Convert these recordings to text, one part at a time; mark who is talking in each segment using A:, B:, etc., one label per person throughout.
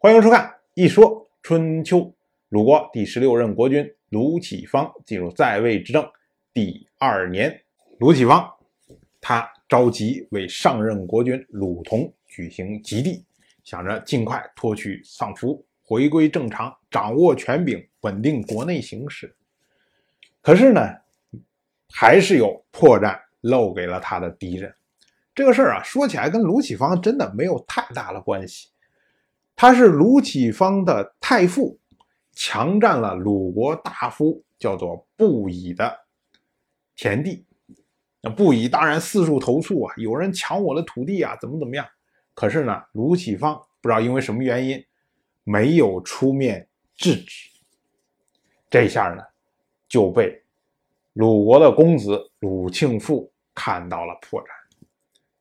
A: 欢迎收看《一说春秋》。鲁国第十六任国君鲁启方进入在位执政第二年，鲁启方他召集为上任国君鲁同举行极地，想着尽快脱去丧服，回归正常，掌握权柄，稳定国内形势。可是呢，还是有破绽漏给了他的敌人。这个事儿啊，说起来跟鲁启方真的没有太大的关系。他是鲁启方的太傅，强占了鲁国大夫叫做不以的田地。那不以当然四处投诉啊，有人抢我的土地啊，怎么怎么样？可是呢，鲁启方不知道因为什么原因，没有出面制止。这下呢，就被鲁国的公子鲁庆父看到了破绽。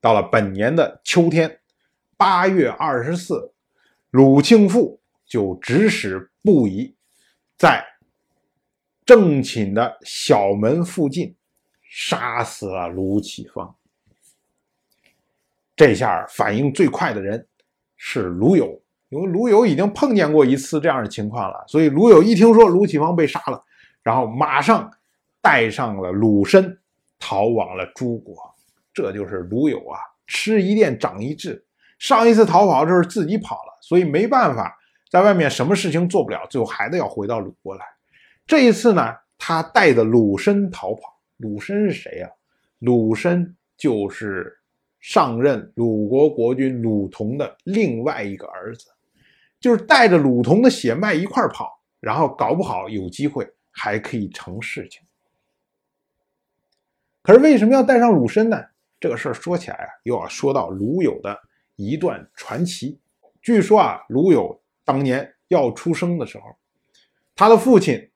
A: 到了本年的秋天，八月二十四。鲁庆父就指使布衣在正寝的小门附近杀死了卢启芳。这下反应最快的人是卢友，因为卢友已经碰见过一次这样的情况了，所以卢友一听说卢启芳被杀了，然后马上带上了鲁申逃往了诸国。这就是卢友啊，吃一堑长一智。上一次逃跑就是自己跑了，所以没办法，在外面什么事情做不了，最后还得要回到鲁国来。这一次呢，他带着鲁申逃跑。鲁申是谁呀？鲁申就是上任鲁国国君鲁同的另外一个儿子，就是带着鲁同的血脉一块跑，然后搞不好有机会还可以成事情。可是为什么要带上鲁申呢？这个事儿说起来啊，又要说到鲁友的。一段传奇。据说啊，鲁友当年要出生的时候，他的父亲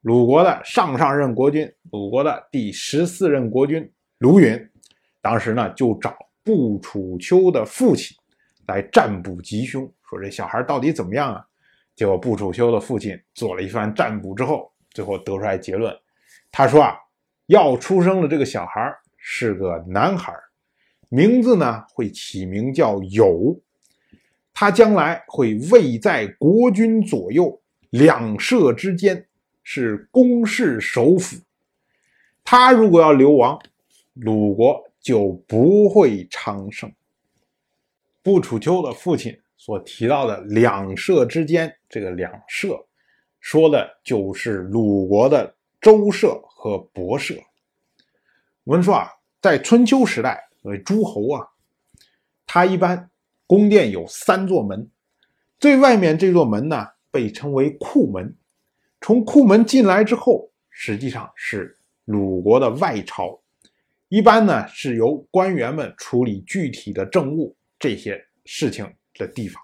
A: 鲁国的上上任国君，鲁国的第十四任国君鲁允，当时呢就找不楚丘的父亲来占卜吉凶，说这小孩到底怎么样啊？结果不楚丘的父亲做了一番占卜之后，最后得出来结论，他说啊，要出生的这个小孩是个男孩。名字呢会起名叫友，他将来会位在国君左右两舍之间，是公室首辅。他如果要流亡，鲁国就不会昌盛。不楚丘的父亲所提到的两舍之间，这个两舍说的就是鲁国的周社和伯社。我们说啊，在春秋时代。所谓诸侯啊，他一般宫殿有三座门，最外面这座门呢被称为库门。从库门进来之后，实际上是鲁国的外朝，一般呢是由官员们处理具体的政务这些事情的地方。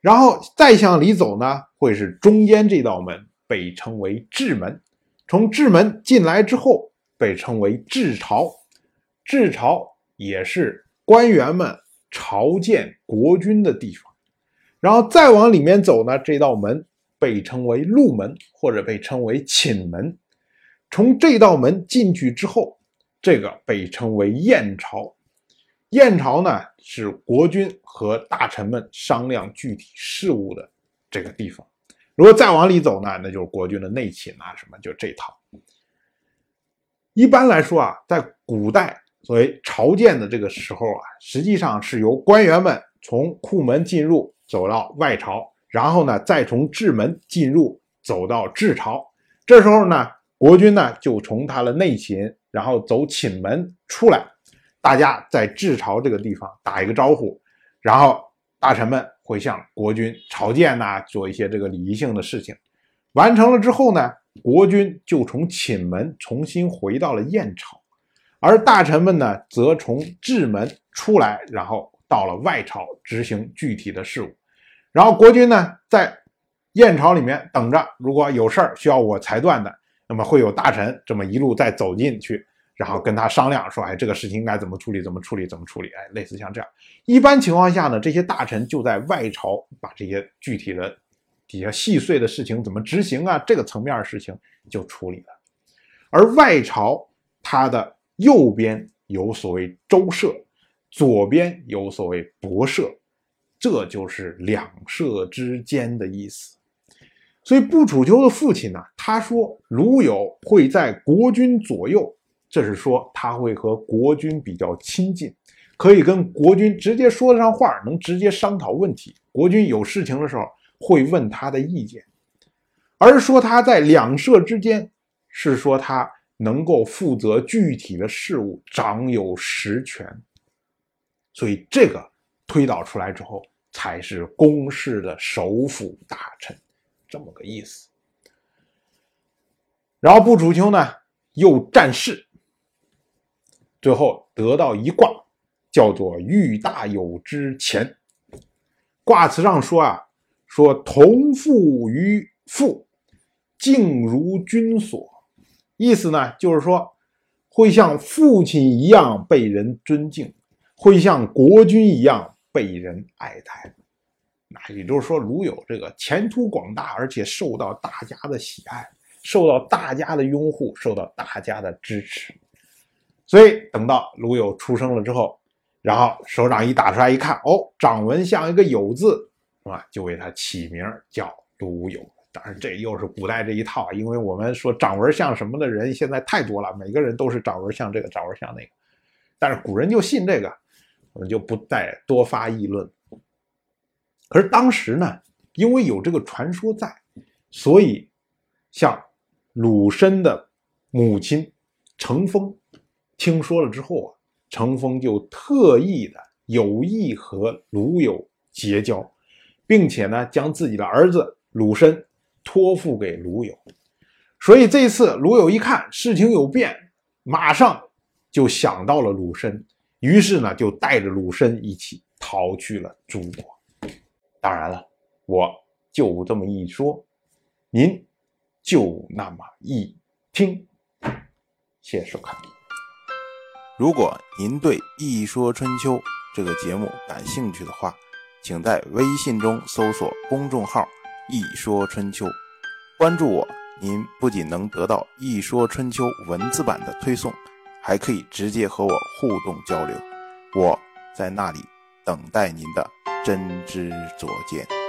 A: 然后再向里走呢，会是中间这道门，被称为至门。从至门进来之后，被称为至朝。至朝也是官员们朝见国君的地方，然后再往里面走呢，这道门被称为鹿门，或者被称为寝门。从这道门进去之后，这个被称为宴朝。宴朝呢，是国君和大臣们商量具体事务的这个地方。如果再往里走呢，那就是国君的内寝啊，什么就这套。一般来说啊，在古代。所谓朝见的这个时候啊，实际上是由官员们从库门进入，走到外朝，然后呢，再从至门进入，走到至朝。这时候呢，国君呢就从他的内寝，然后走寝门出来，大家在至朝这个地方打一个招呼，然后大臣们会向国君朝见呐，做一些这个礼仪性的事情。完成了之后呢，国君就从寝门重新回到了宴朝。而大臣们呢，则从至门出来，然后到了外朝执行具体的事务。然后国君呢，在宴朝里面等着，如果有事儿需要我裁断的，那么会有大臣这么一路再走进去，然后跟他商量说：“哎，这个事情应该怎么处理？怎么处理？怎么处理？”哎，类似像这样。一般情况下呢，这些大臣就在外朝把这些具体的底下细碎的事情怎么执行啊，这个层面的事情就处理了。而外朝他的。右边有所谓周社，左边有所谓伯社，这就是两社之间的意思。所以不楚丘的父亲呢，他说鲁友会在国君左右，这是说他会和国君比较亲近，可以跟国君直接说得上话，能直接商讨问题。国君有事情的时候会问他的意见，而说他在两社之间，是说他能够负责具体的事务，掌有实权。所以这个推导出来之后，才是公室的首辅大臣，这么个意思。然后不楚丘呢又战事，最后得到一卦，叫做欲大有之前。卦辞上说啊，说同父于父，敬如君所，意思呢就是说会像父亲一样被人尊敬。会像国君一样被人爱戴，那也就是说，鲁友这个前途广大，而且受到大家的喜爱，受到大家的拥护，受到大家的支持。所以等到鲁友出生了之后，然后手掌一打出来一看，哦，掌纹像一个有字，是吧？就为他起名叫鲁友。当然，这又是古代这一套，因为我们说掌纹像什么的人现在太多了，每个人都是掌纹像这个，掌纹像那个，但是古人就信这个。我们就不再多发议论。可是当时呢，因为有这个传说在，所以像鲁申的母亲程峰听说了之后啊，程峰就特意的有意和鲁友结交，并且呢，将自己的儿子鲁申托付给鲁友。所以这次鲁友一看事情有变，马上就想到了鲁申。于是呢，就带着鲁申一起逃去了诸国。当然了，我就这么一说，您就那么一听。谢谢收看。
B: 如果您对《一说春秋》这个节目感兴趣的话，请在微信中搜索公众号“一说春秋”，关注我。您不仅能得到《一说春秋》文字版的推送。还可以直接和我互动交流，我在那里等待您的真知灼见。